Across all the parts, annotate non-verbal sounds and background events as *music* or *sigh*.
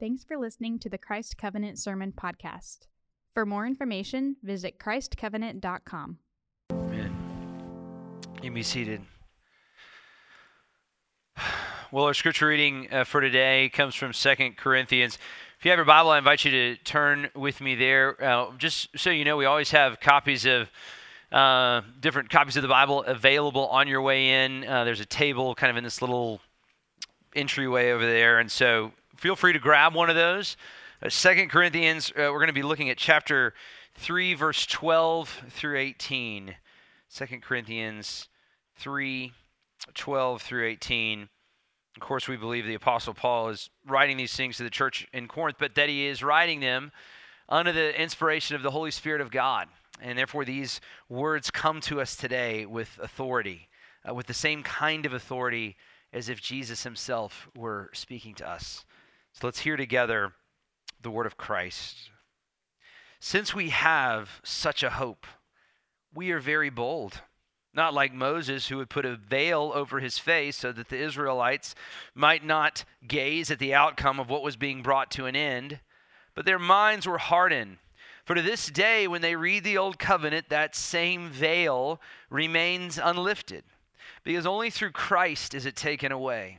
Thanks for listening to the Christ Covenant Sermon Podcast. For more information, visit ChristCovenant.com. Amen. You be seated. Well, our scripture reading uh, for today comes from Second Corinthians. If you have your Bible, I invite you to turn with me there. Uh, just so you know, we always have copies of uh, different copies of the Bible available on your way in. Uh, there's a table kind of in this little entryway over there, and so feel free to grab one of those. Uh, Second Corinthians, uh, we're going to be looking at chapter 3, verse 12 through 18. Second Corinthians 3, 12 through 18. Of course, we believe the Apostle Paul is writing these things to the church in Corinth, but that he is writing them under the inspiration of the Holy Spirit of God. And therefore, these words come to us today with authority, uh, with the same kind of authority as if Jesus himself were speaking to us. So let's hear together the word of Christ. Since we have such a hope, we are very bold. Not like Moses, who would put a veil over his face so that the Israelites might not gaze at the outcome of what was being brought to an end, but their minds were hardened. For to this day, when they read the Old Covenant, that same veil remains unlifted, because only through Christ is it taken away.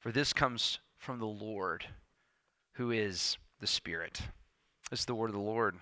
for this comes from the Lord, who is the Spirit. This is the word of the Lord.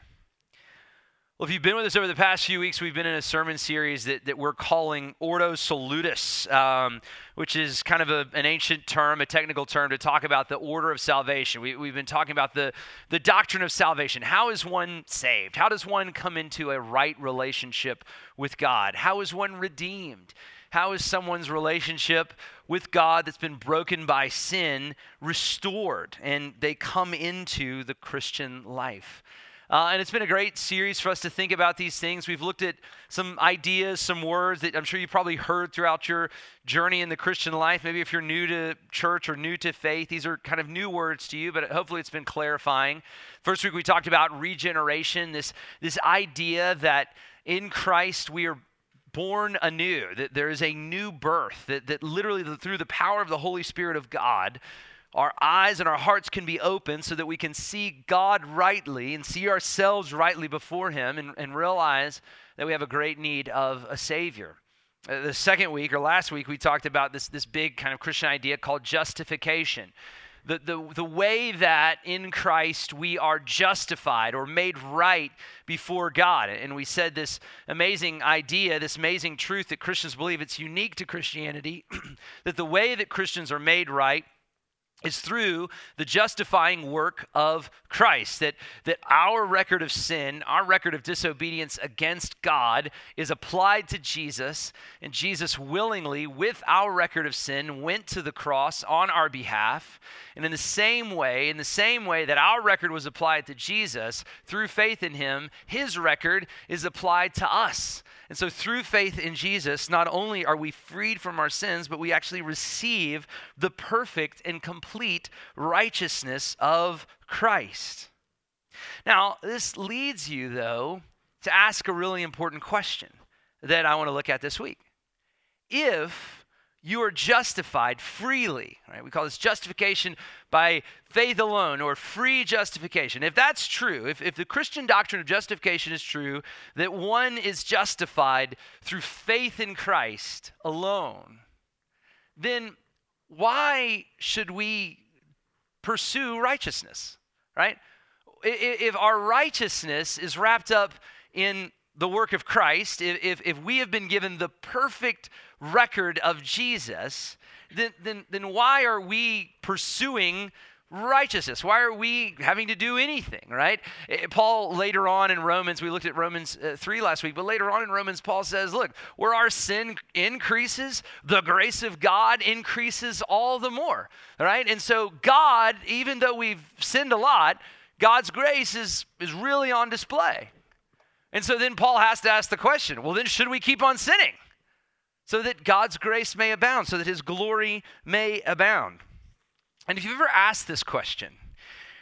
Well, if you've been with us over the past few weeks, we've been in a sermon series that, that we're calling Ordo Salutis, um, which is kind of a, an ancient term, a technical term to talk about the order of salvation. We, we've been talking about the, the doctrine of salvation. How is one saved? How does one come into a right relationship with God? How is one redeemed? How is someone's relationship with God that's been broken by sin restored and they come into the Christian life? Uh, and it's been a great series for us to think about these things. We've looked at some ideas, some words that I'm sure you probably heard throughout your journey in the Christian life. Maybe if you're new to church or new to faith, these are kind of new words to you, but hopefully it's been clarifying. First week we talked about regeneration, this, this idea that in Christ we are born anew, that there is a new birth, that, that literally through the power of the Holy Spirit of God, our eyes and our hearts can be open so that we can see God rightly and see ourselves rightly before Him and, and realize that we have a great need of a Savior. Uh, the second week or last week, we talked about this, this big kind of Christian idea called justification the, the, the way that in Christ we are justified or made right before God. And we said this amazing idea, this amazing truth that Christians believe it's unique to Christianity, *clears throat* that the way that Christians are made right is through the justifying work of Christ. That, that our record of sin, our record of disobedience against God, is applied to Jesus, and Jesus willingly, with our record of sin, went to the cross on our behalf. And in the same way, in the same way that our record was applied to Jesus, through faith in him, his record is applied to us. And so, through faith in Jesus, not only are we freed from our sins, but we actually receive the perfect and complete righteousness of Christ. Now, this leads you, though, to ask a really important question that I want to look at this week. If you are justified freely. Right? We call this justification by faith alone or free justification. If that's true, if, if the Christian doctrine of justification is true, that one is justified through faith in Christ alone, then why should we pursue righteousness? Right? If our righteousness is wrapped up in the work of Christ, if, if, if, we have been given the perfect record of Jesus, then, then, then why are we pursuing righteousness? Why are we having to do anything, right? Eh, Paul, later on in Romans, we looked at Romans uh, 3 last week, but later on in Romans, Paul says, look, where our sin increases, the grace of God increases all the more, right? And so, God, even though we've sinned a lot, God's grace is, is really on display. And so then Paul has to ask the question well, then should we keep on sinning? So that God's grace may abound, so that his glory may abound. And if you've ever asked this question,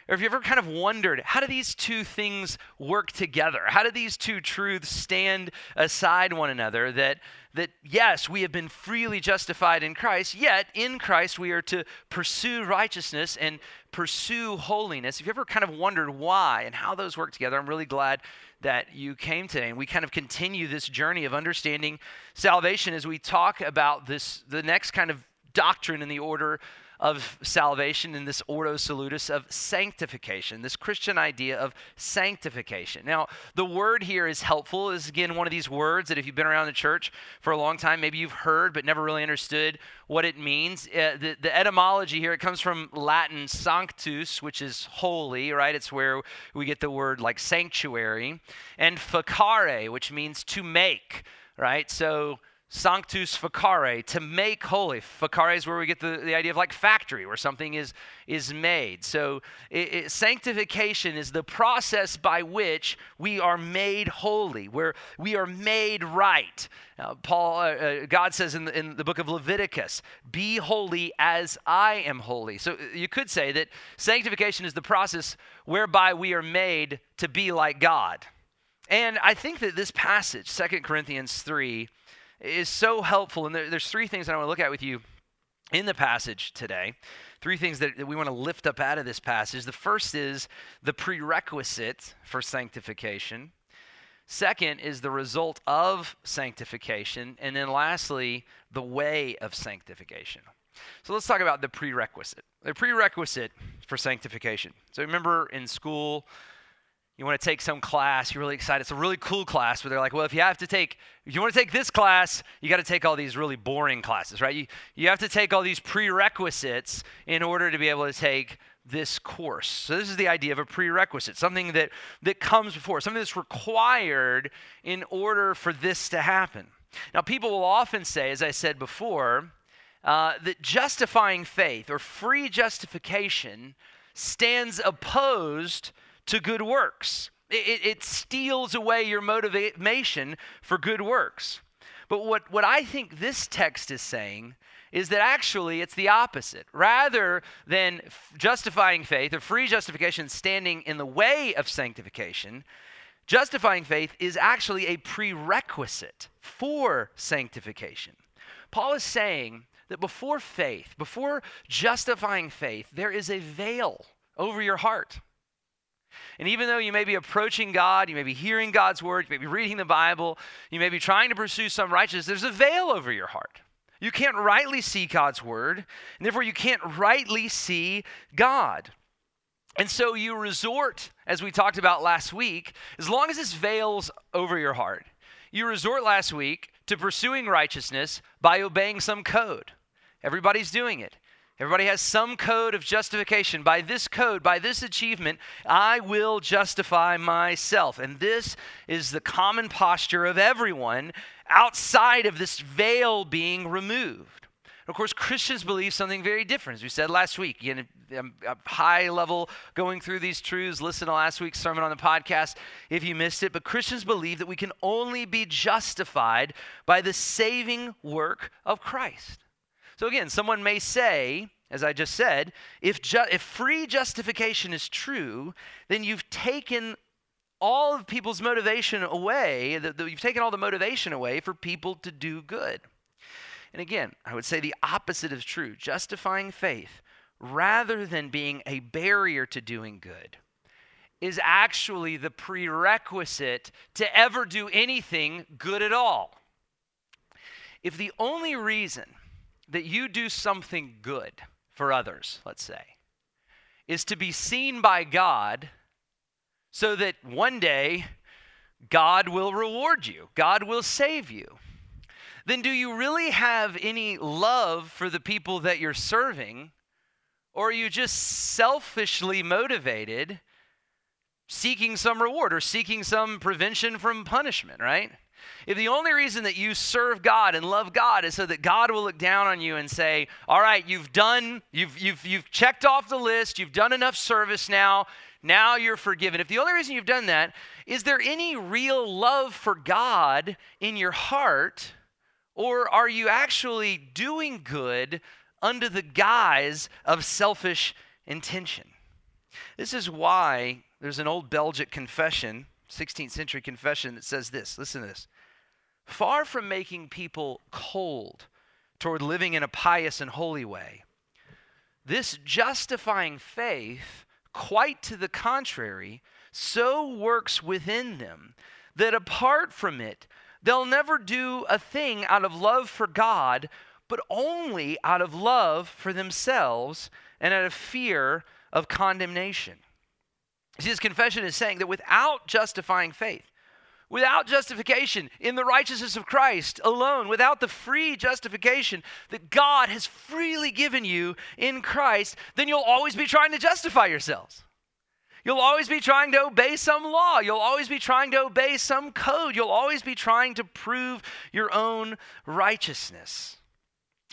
or if you've ever kind of wondered, how do these two things work together? How do these two truths stand aside one another? That, that yes, we have been freely justified in Christ, yet in Christ we are to pursue righteousness and pursue holiness. If you ever kind of wondered why and how those work together, I'm really glad that you came today. And we kind of continue this journey of understanding salvation as we talk about this, the next kind of doctrine in the order of salvation in this ordo salutis of sanctification, this Christian idea of sanctification. Now, the word here is helpful. This is again one of these words that if you've been around the church for a long time, maybe you've heard but never really understood what it means. Uh, the, the etymology here, it comes from Latin sanctus, which is holy, right? It's where we get the word like sanctuary, and facere, which means to make, right? So sanctus facere to make holy. Facere is where we get the, the idea of like factory where something is is made. So it, it, sanctification is the process by which we are made holy where we are made right. Paul uh, uh, god says in the, in the book of leviticus be holy as i am holy. So uh, you could say that sanctification is the process whereby we are made to be like god. And i think that this passage 2 corinthians 3 is so helpful. And there, there's three things that I want to look at with you in the passage today. Three things that, that we want to lift up out of this passage. The first is the prerequisite for sanctification. Second is the result of sanctification. And then lastly, the way of sanctification. So let's talk about the prerequisite. The prerequisite for sanctification. So remember in school, you want to take some class, you're really excited. It's a really cool class, but they're like, well, if you have to take, if you want to take this class, you got to take all these really boring classes, right? You, you have to take all these prerequisites in order to be able to take this course. So this is the idea of a prerequisite, something that, that comes before, something that's required in order for this to happen. Now, people will often say, as I said before, uh, that justifying faith or free justification stands opposed to good works. It, it, steals away your motivation for good works. But what, what I think this text is saying is that actually it's the opposite. Rather than justifying faith or free justification standing in the way of sanctification, justifying faith is actually a prerequisite for sanctification. Paul is saying that before faith, before justifying faith, there is a veil over your heart. And even though you may be approaching God, you may be hearing God's word, you may be reading the Bible, you may be trying to pursue some righteousness, there's a veil over your heart. You can't rightly see God's word, and therefore you can't rightly see God. And so you resort, as we talked about last week, as long as this veils over your heart, you resort last week to pursuing righteousness by obeying some code. Everybody's doing it. Everybody has some code of justification. By this code, by this achievement, I will justify myself. And this is the common posture of everyone outside of this veil being removed. Of course, Christians believe something very different. As we said last week, you know, a high level going through these truths. Listen to last week's sermon on the podcast if you missed it. But Christians believe that we can only be justified by the saving work of Christ. So again, someone may say, as I just said, if, ju- if free justification is true, then you've taken all of people's motivation away, the, the, you've taken all the motivation away for people to do good. And again, I would say the opposite is true. Justifying faith, rather than being a barrier to doing good, is actually the prerequisite to ever do anything good at all. If the only reason that you do something good for others, let's say, is to be seen by God so that one day God will reward you, God will save you. Then, do you really have any love for the people that you're serving? Or are you just selfishly motivated, seeking some reward or seeking some prevention from punishment, right? If the only reason that you serve God and love God is so that God will look down on you and say, "All right, you've done, you've you've you've checked off the list, you've done enough service now, now you're forgiven." If the only reason you've done that, is there any real love for God in your heart, or are you actually doing good under the guise of selfish intention? This is why there's an old Belgic confession 16th century confession that says this listen to this. Far from making people cold toward living in a pious and holy way, this justifying faith, quite to the contrary, so works within them that apart from it, they'll never do a thing out of love for God, but only out of love for themselves and out of fear of condemnation. See, this confession is saying that without justifying faith, without justification in the righteousness of Christ alone, without the free justification that God has freely given you in Christ, then you'll always be trying to justify yourselves. You'll always be trying to obey some law. You'll always be trying to obey some code. You'll always be trying to prove your own righteousness.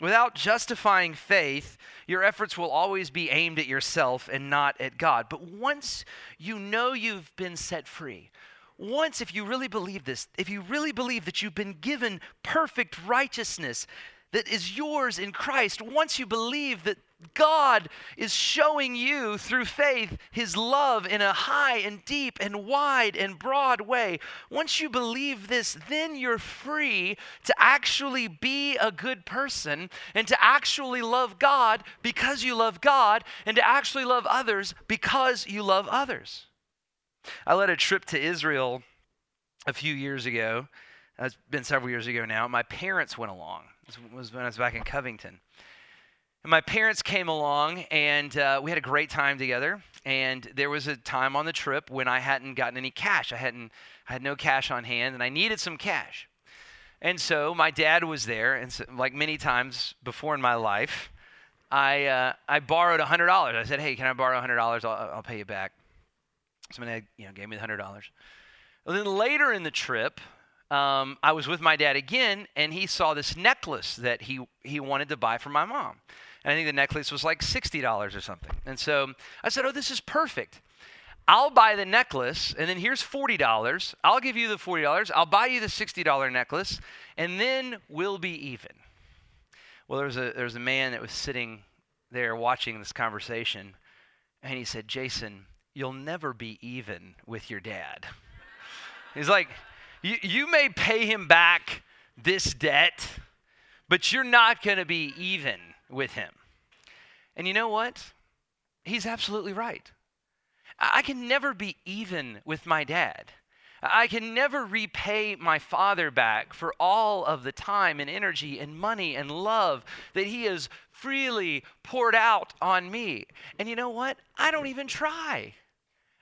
Without justifying faith, your efforts will always be aimed at yourself and not at God. But once you know you've been set free, once, if you really believe this, if you really believe that you've been given perfect righteousness that is yours in Christ, once you believe that God is showing you through faith his love in a high and deep and wide and broad way. Once you believe this, then you're free to actually be a good person and to actually love God because you love God and to actually love others because you love others. I led a trip to Israel a few years ago. It's been several years ago now. My parents went along. This was when I was back in Covington. And my parents came along, and uh, we had a great time together. And there was a time on the trip when I hadn't gotten any cash. I hadn't, I had no cash on hand, and I needed some cash. And so my dad was there, and so, like many times before in my life, I uh, I borrowed hundred dollars. I said, "Hey, can I borrow hundred dollars? I'll, I'll pay you back." Somebody, you know, gave me the hundred dollars. Well, then later in the trip, um, I was with my dad again, and he saw this necklace that he he wanted to buy for my mom. And I think the necklace was like $60 or something. And so I said, Oh, this is perfect. I'll buy the necklace, and then here's $40. I'll give you the $40. I'll buy you the $60 necklace, and then we'll be even. Well, there was a, there was a man that was sitting there watching this conversation, and he said, Jason, you'll never be even with your dad. He's like, you, you may pay him back this debt, but you're not going to be even with him. And you know what? He's absolutely right. I can never be even with my dad. I can never repay my father back for all of the time and energy and money and love that he has freely poured out on me. And you know what? I don't even try.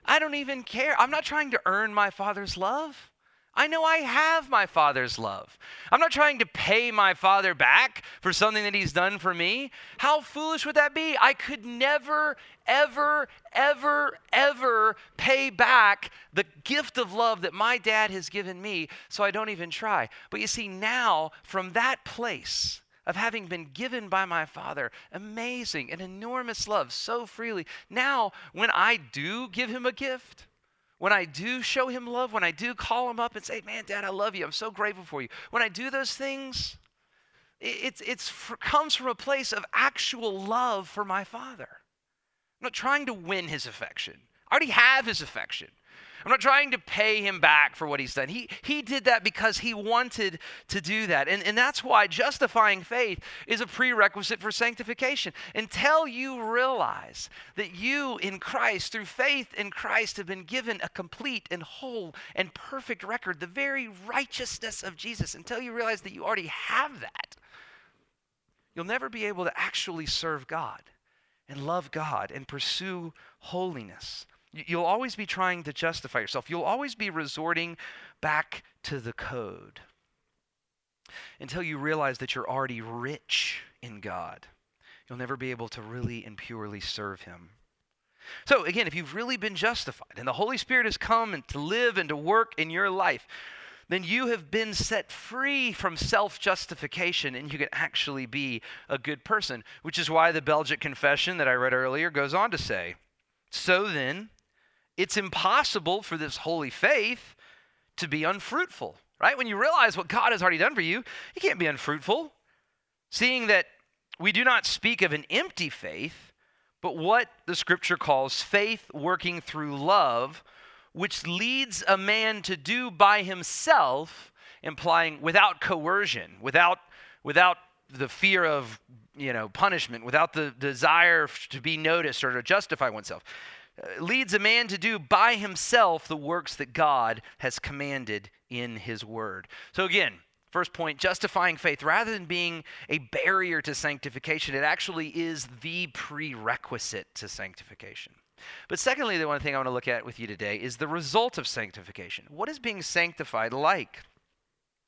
I don't even care. I'm not trying to earn my father's love. I know I have my Father's love. I'm not trying to pay my Father back for something that He's done for me. How foolish would that be? I could never, ever, ever, ever pay back the gift of love that my dad has given me, so I don't even try. But you see, now, from that place, of having been given by my Father amazing and enormous love so freely. Now, when I do give him a gift, when I do show him love, when I do call him up and say, Man, Dad, I love you. I'm so grateful for you. When I do those things, it it's, comes from a place of actual love for my Father. I'm not trying to win his affection, I already have his affection. I'm not trying to pay him back for what he's done. He, he did that because he wanted to do that. And, and that's why justifying faith is a prerequisite for sanctification. Until you realize that you in Christ, through faith in Christ, have been given a complete and whole and perfect record, the very righteousness of Jesus, until you realize that you already have that, you'll never be able to actually serve God and love God and pursue holiness. You'll always be trying to justify yourself. You'll always be resorting back to the code until you realize that you're already rich in God. you'll never be able to really and purely serve Him. So, again, if you've really been justified and the Holy Spirit has come and to live and to work in your life, then you have been set free from self justification and you can actually be a good person, which is why the Belgic Confession that I read earlier goes on to say So then, it's impossible for this holy faith to be unfruitful, right? When you realize what God has already done for you, you can't be unfruitful. Seeing that we do not speak of an empty faith, but what the scripture calls faith working through love, which leads a man to do by himself, implying without coercion, without, without the fear of you know punishment, without the desire to be noticed or to justify oneself. Uh, leads a man to do by himself the works that God has commanded in his word. So again, First point, justifying faith, rather than being a barrier to sanctification, it actually is the prerequisite to sanctification. But secondly, the one thing I want to look at with you today is the result of sanctification. What is being sanctified like?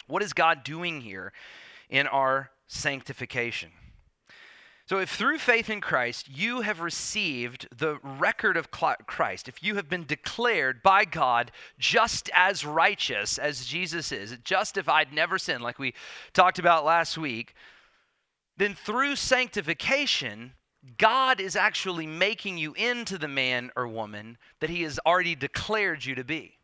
What is God doing here in our sanctification? So, if through faith in Christ you have received the record of Christ, if you have been declared by God just as righteous as Jesus is, justified, never sinned, like we talked about last week, then through sanctification, God is actually making you into the man or woman that he has already declared you to be.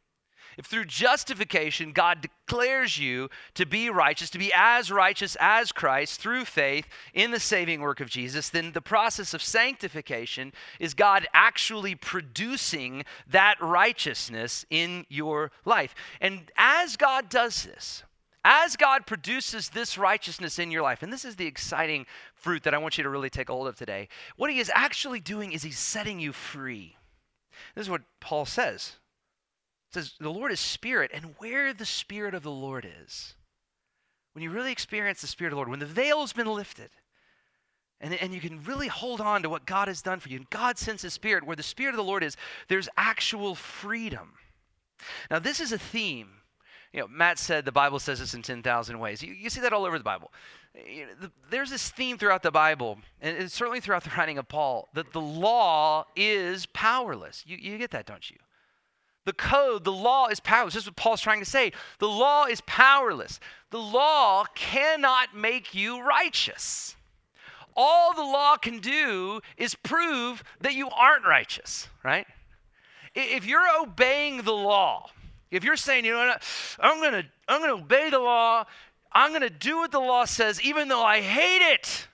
If through justification God declares you to be righteous, to be as righteous as Christ through faith in the saving work of Jesus, then the process of sanctification is God actually producing that righteousness in your life. And as God does this, as God produces this righteousness in your life, and this is the exciting fruit that I want you to really take hold of today, what He is actually doing is He's setting you free. This is what Paul says says, The Lord is spirit, and where the spirit of the Lord is, when you really experience the spirit of the Lord, when the veil has been lifted, and, and you can really hold on to what God has done for you, and God sends His Spirit, where the Spirit of the Lord is, there's actual freedom. Now, this is a theme. You know, Matt said the Bible says this in 10,000 ways. You, you, see that all over the Bible. You know, the, there's this theme throughout the Bible, and certainly throughout the writing of Paul, that the law is powerless. You, you get that, don't you? The code, the law is powerless. This is what Paul's trying to say. The law is powerless. The law cannot make you righteous. All the law can do is prove that you aren't righteous, right? If you're obeying the law, if you're saying, you know I'm going to I'm going to obey the law, I'm going to do what the law says even though I hate it.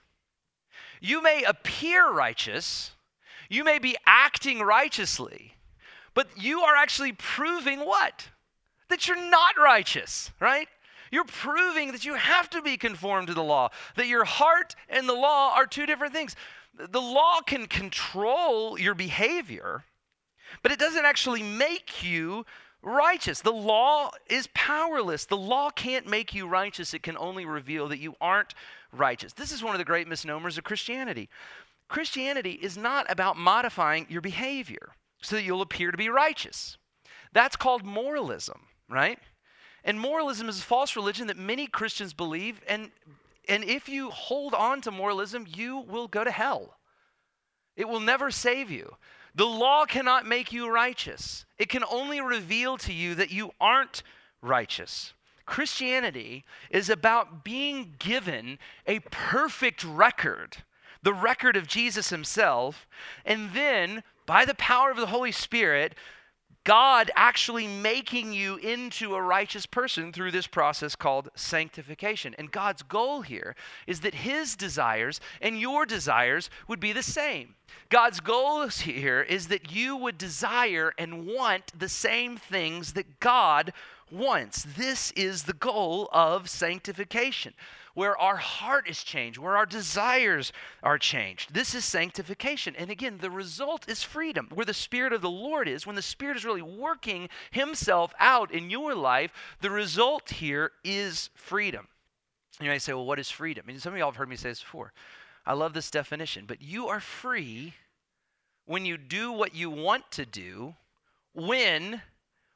You may appear righteous, you may be acting righteously, but you are actually proving what? That you're not righteous, right? You're proving that you have to be conformed to the law, that your heart and the law are two different things. The law can control your behavior, but it doesn't actually make you righteous. The law is powerless. The law can't make you righteous, it can only reveal that you aren't righteous. This is one of the great misnomers of Christianity. Christianity is not about modifying your behavior so that you'll appear to be righteous. That's called moralism, right? And moralism is a false religion that many Christians believe, and, and if you hold on to moralism, you will go to hell. It will never save you. The law cannot make you righteous, it can only reveal to you that you aren't righteous. Christianity is about being given a perfect record, the record of Jesus himself, and then by the power of the Holy Spirit, God actually making you into a righteous person through this process called sanctification. And God's goal here is that His desires and your desires would be the same. God's goal here is that you would desire and want the same things that God wants. This is the goal of sanctification where our heart is changed, where our desires are changed. This is sanctification. And again, the result is freedom. Where the Spirit of the Lord is, when the Spirit is really working Himself out in your life, the result here is freedom. You may say, well, what is freedom? And some of y'all have heard me say this before. I love this definition, but you are free when you do what you want to do, when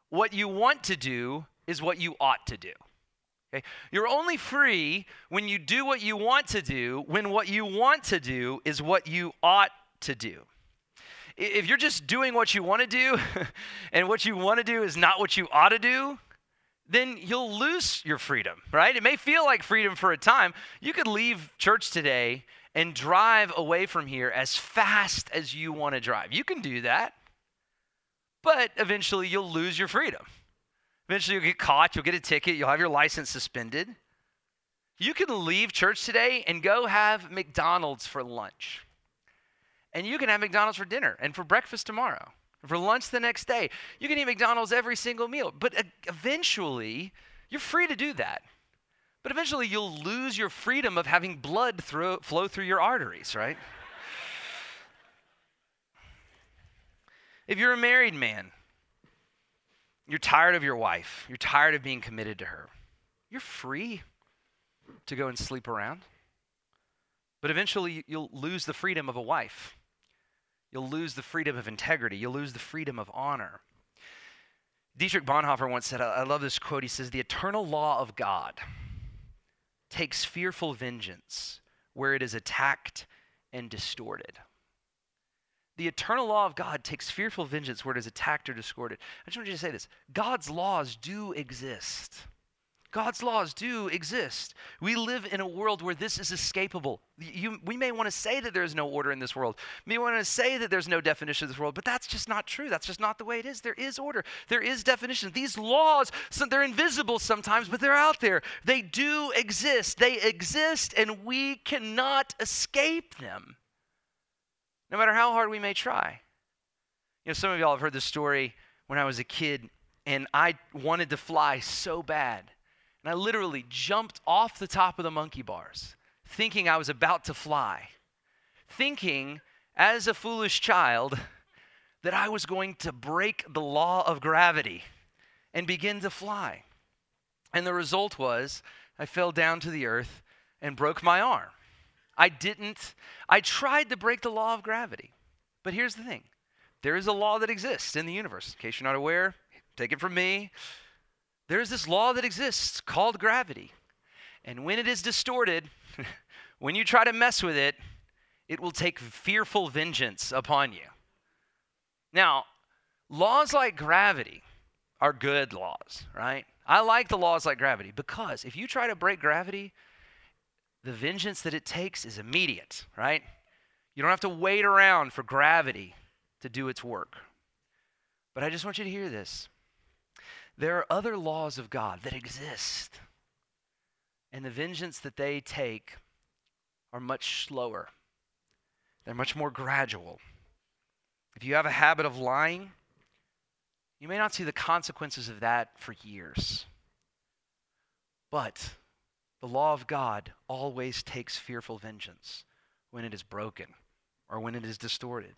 what you want to do is what you ought to do. Okay? You're only free when you do what you want to do, when what you want to do is what you ought to do. If you're just doing what you want to do *laughs* and what you want to do is not what you ought to do, then you'll lose your freedom, right? It may feel like freedom for a time. You could leave church today and drive away from here as fast as you want to drive. You can do that, but eventually you'll lose your freedom. Eventually you'll get caught, you'll get a ticket, you'll have your license suspended. You can leave church today and go have McDonald's for lunch. And you can have McDonald's for dinner and for breakfast tomorrow, for lunch the next day. You can eat McDonald's every single meal. But eventually, you're free to do that. But eventually, you'll lose your freedom of having blood flow through your arteries, right? if you're a married man, you're tired of your wife, you're tired of being committed to her, you're free to go and sleep around. But eventually, you'll lose the freedom of a wife. You'll lose the freedom of integrity. You'll lose the freedom of honor. Dietrich Bonhoeffer once said, I love this quote. He says, The eternal law of God takes fearful vengeance where it is attacked and distorted. The eternal law of God takes fearful vengeance where it is attacked or distorted. I just want you to say this God's laws do exist. God's laws do exist. We live in a world where this is escapable. You, we may want to say that there's no order in this world. We may want to say that there's no definition of this world, but that's just not true. That's just not the way it is. There is order. There is definition. These laws, they're invisible sometimes, but they're out there. They do exist. They exist, and we cannot escape them, no matter how hard we may try. You know, some of y'all have heard this story when I was a kid, and I wanted to fly so bad and I literally jumped off the top of the monkey bars, thinking I was about to fly, thinking as a foolish child that I was going to break the law of gravity and begin to fly. And the result was I fell down to the earth and broke my arm. I didn't, I tried to break the law of gravity. But here's the thing there is a law that exists in the universe. In case you're not aware, take it from me. There's this law that exists called gravity. And when it is distorted, *laughs* when you try to mess with it, it will take fearful vengeance upon you. Now, laws like gravity are good laws, right? I like the laws like gravity because if you try to break gravity, the vengeance that it takes is immediate, right? You don't have to wait around for gravity to do its work. But I just want you to hear this. There are other laws of God that exist, and the vengeance that they take are much slower, they're much more gradual. If you have a habit of lying, you may not see the consequences of that for years. But the law of God always takes fearful vengeance when it is broken or when it is distorted.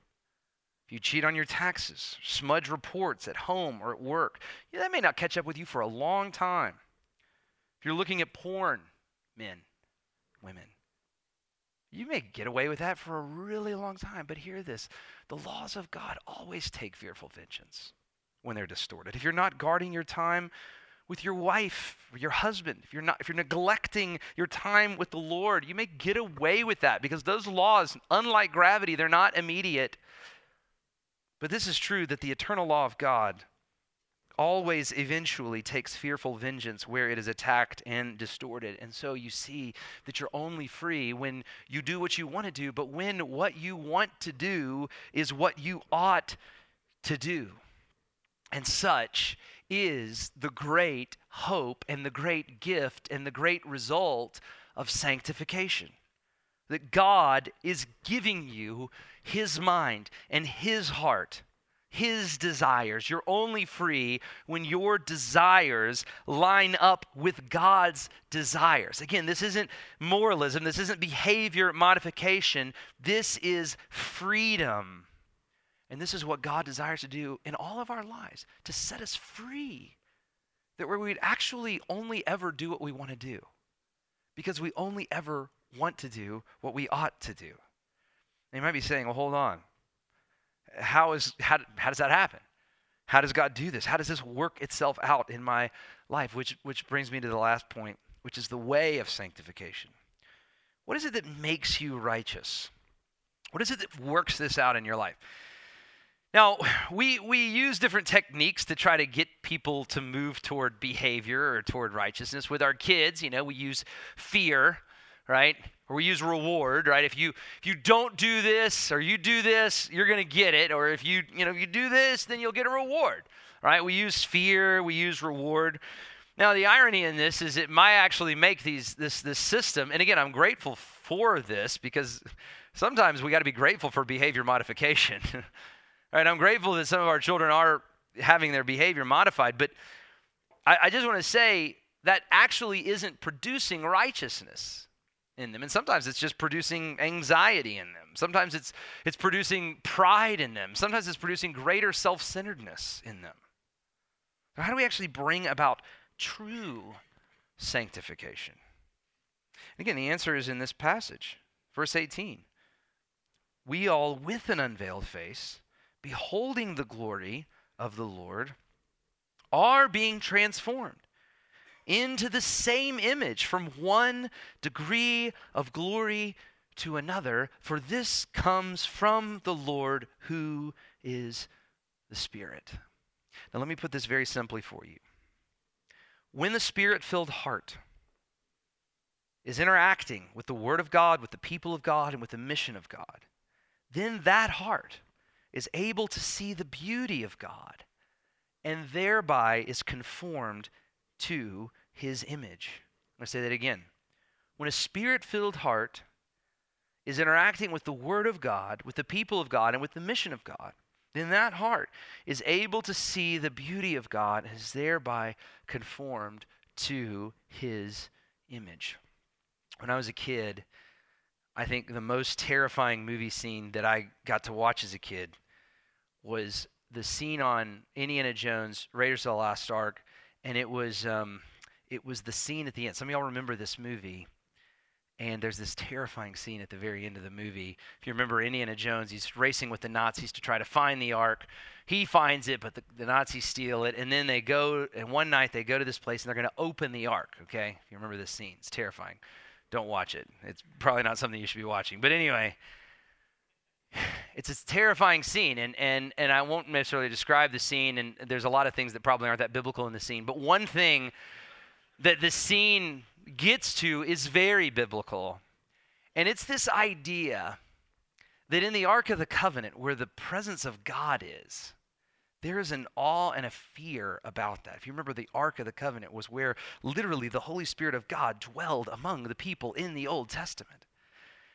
If you cheat on your taxes, smudge reports at home or at work, yeah, that may not catch up with you for a long time. If you're looking at porn, men, women, you may get away with that for a really long time. But hear this the laws of God always take fearful vengeance when they're distorted. If you're not guarding your time with your wife or your husband, if you're not if you're neglecting your time with the Lord, you may get away with that because those laws, unlike gravity, they're not immediate. But this is true that the eternal law of God always eventually takes fearful vengeance where it is attacked and distorted. And so you see that you're only free when you do what you want to do, but when what you want to do is what you ought to do. And such is the great hope and the great gift and the great result of sanctification. That God is giving you his mind and His heart, His desires. You're only free when your desires line up with God's desires. Again, this isn't moralism, this isn't behavior modification, this is freedom. And this is what God desires to do in all of our lives to set us free. That where we'd actually only ever do what we want to do because we only ever want to do what we ought to do. And you might be saying, well, hold on. How, is, how, how does that happen? How does God do this? How does this work itself out in my life, which, which brings me to the last point, which is the way of sanctification. What is it that makes you righteous? What is it that works this out in your life? Now, we, we use different techniques to try to get people to move toward behavior or toward righteousness. With our kids, you know, we use fear, right? Or we use reward, right? If you if you don't do this or you do this, you're to get it. Or if you, you know, if you do this, then you'll get a reward. Right? We use fear, we use reward. Now, the irony in this is it might actually make these this this system, and again, I'm grateful for this because sometimes we got to be grateful for behavior modification. *laughs* right? I'm grateful that some of our children are having their behavior modified, but I, I just want to say that actually isn't producing righteousness in them. And sometimes it's just producing anxiety in them. Sometimes it's it's producing pride in them. Sometimes it's producing greater self-centeredness in them. so how do we actually bring about true sanctification? And again, the answer is in this passage, verse 18. We all, with an unveiled face, beholding the glory of the Lord, are being transformed into the same image from one degree of glory to another, for this comes from the Lord who is the Spirit. Now, let me put this very simply for you. When the Spirit filled heart is interacting with the Word of God, with the people of God, and with the mission of God, then that heart is able to see the beauty of God and thereby is conformed to his image. To say that again. When a spirit filled heart is interacting with the Word of God, with the people of God, and with the mission of God, then that heart is able to see the beauty of God and is thereby conformed to his image. When I was a kid, I think the most terrifying movie scene that I got to watch as a kid was the scene on Indiana Jones, Raiders of the Lost Ark, and it was um, it was the scene at the end. Some of y'all remember this movie, and there's this terrifying scene at the very end of the movie. If you remember Indiana Jones, he's racing with the Nazis to try to find the Ark. He finds it, but the, the Nazis steal it, and then they go. And one night they go to this place and they're going to open the Ark. Okay, if you remember this scene, it's terrifying. Don't watch it. It's probably not something you should be watching. But anyway, it's a terrifying scene and, and, and i won't necessarily describe the scene and there's a lot of things that probably aren't that biblical in the scene but one thing that the scene gets to is very biblical and it's this idea that in the ark of the covenant where the presence of god is there is an awe and a fear about that. If you remember, the Ark of the Covenant was where literally the Holy Spirit of God dwelled among the people in the Old Testament.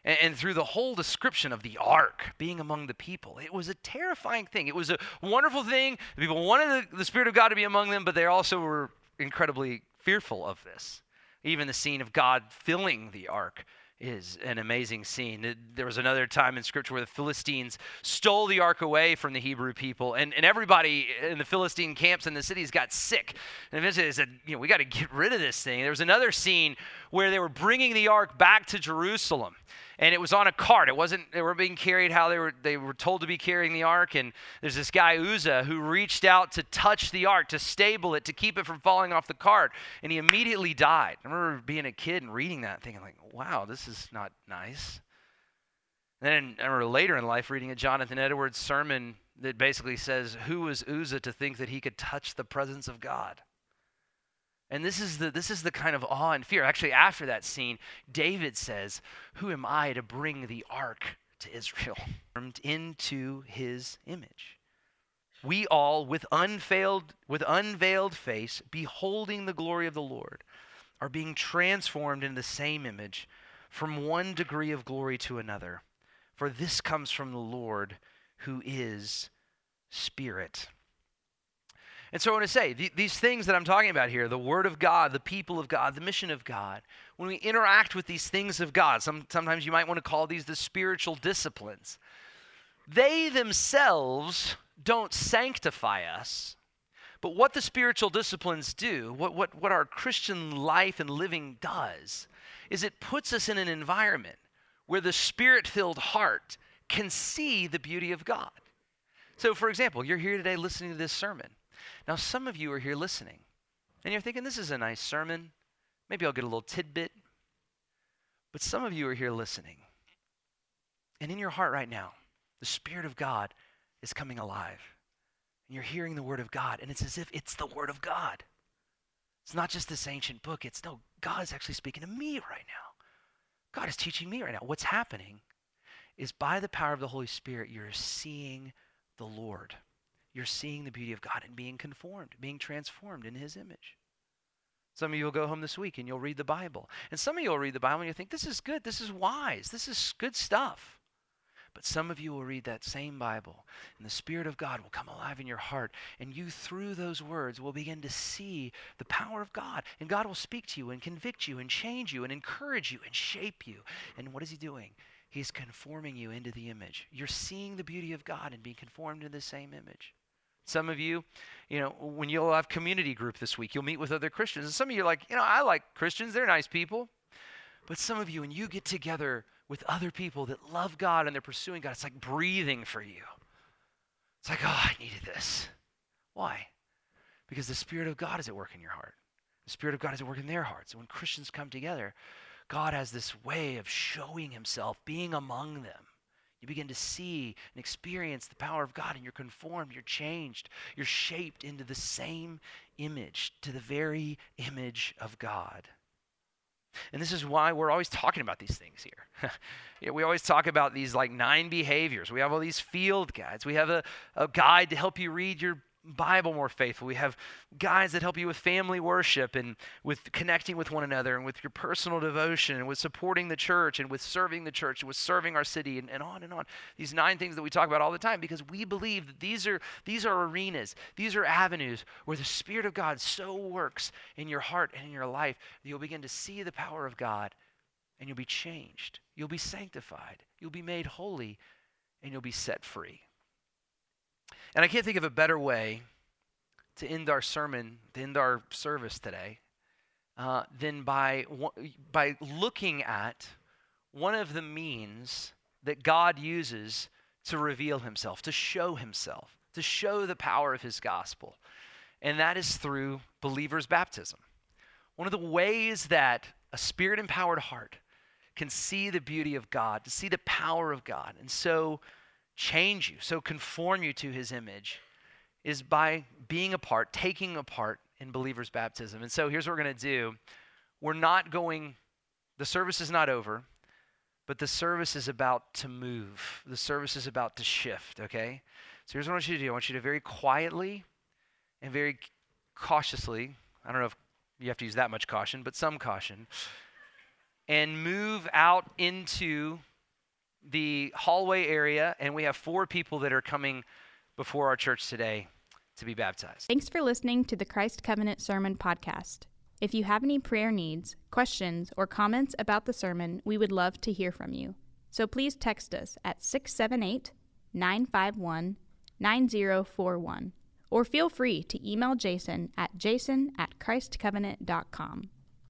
And, through the whole description of the ark being among the people, it was a terrifying thing. It was a wonderful thing. The people wanted the, the Spirit of God to be among them, but they also were incredibly fearful of this. Even the scene of God filling the ark is an amazing scene. There was another time in Scripture where the Philistines stole the ark away from the Hebrew people, and, and everybody in the Philistine camps in the cities got sick. And eventually they said, you know, we got to get rid of this thing. There was another scene where they were bringing the ark back to Jerusalem and it was on a cart. It wasn't they were being carried how they were they were told to be carrying the ark. And there's this guy Uzzah who reached out to touch the ark, to stable it, to keep it from falling off the cart, and he immediately died. I remember being a kid and reading that, thinking like, "Wow, this is not nice." Then I remember later in life reading a Jonathan Edwards sermon that basically says, "Who was Uzzah to think that he could touch the presence of God?" And this is the this is the kind of awe and fear. Actually, after that scene, David says, "Who am I to bring the ark to Israel *laughs* into his image?" We all with unveiled with unveiled face, beholding the glory of the Lord, are being transformed into the same image from one degree of glory to another. For this comes from the Lord who is spirit. And so I want to say th- these things that I'm talking about here the Word of God, the people of God, the mission of God when we interact with these things of God, some, sometimes you might want to call these the spiritual disciplines, they themselves don't sanctify us. But what the spiritual disciplines do, what, what, what our Christian life and living does, is it puts us in an environment where the spirit filled heart can see the beauty of God. So, for example, you're here today listening to this sermon. Now, some of you are here listening, And you're thinking, this is a nice sermon. Maybe I'll get a little tidbit. But some of you are here listening. And in your heart right now, the Spirit of God is coming alive. And you're hearing the Word of God, and it's as if it's the Word of God. It's not just this ancient book. It's no, God is actually speaking to me right now. God is teaching me right now. What's happening is by the power of the Holy Spirit, you're seeing the Lord. You're seeing the beauty of God and being conformed, being transformed in His image. Some of you will go home this week and you'll read the Bible. And some of you will read the Bible and you'll think, this is good, this is wise, this is good stuff. But some of you will read that same Bible, and the Spirit of God will come alive in your heart, and you, through those words, will begin to see the power of God. And God will speak to you and convict you and change you and encourage you and shape you. And what is He doing? He's conforming you into the image. You're seeing the beauty of God and being conformed to the same image. Some of you, you know, when you'll have community group this week, you'll meet with other Christians. And some of you are like, you know, I like Christians, they're nice people. But some of you, when you get together with other people that love God and they're pursuing God, it's like breathing for you. It's like, oh, I needed this. Why? Because the Spirit of God is at work in your heart. The Spirit of God is at work in their hearts. And when Christians come together, God has this way of showing Himself, being among them. You begin to see and experience the power of God, and you're conformed, you're changed, you're shaped into the same image, to the very image of God. And this is why we're always talking about these things here. *laughs* we always talk about these like nine behaviors. We have all these field guides. We have a, a guide to help you read your Bible more faithful. We have guys that help you with family worship and with connecting with one another and with your personal devotion and with supporting the church and with serving the church and with serving our city and, and on and on. These nine things that we talk about all the time because we believe that these are these are arenas, these are avenues where the Spirit of God so works in your heart and in your life that you'll begin to see the power of God and you'll be changed. You'll be sanctified. You'll be made holy and you'll be set free. And I can't think of a better way to end our sermon, to end our service today, uh, than by, by looking at one of the means that God uses to reveal himself, to show himself, to show the power of his gospel. And that is through believers' baptism. One of the ways that a spirit empowered heart can see the beauty of God, to see the power of God, and so change you, so conform you to his image, is by being a part, taking a part in believers' baptism. And so here's what we're going to do. We're not going, the service is not over, but the service is about to move. The service is about to shift, okay? So here's what I want you to do I want you to very quietly and very cautiously, I don't know if you have to use that much caution, but some caution, and move out into the hallway area, and we have four people that are coming before our church today to be baptized. Thanks for listening to the Christ Covenant Sermon Podcast. If you have any prayer needs, questions, or comments about the sermon, we would love to hear from you. So please text us at 678 951 9041 or feel free to email Jason at jason at christcovenant.com.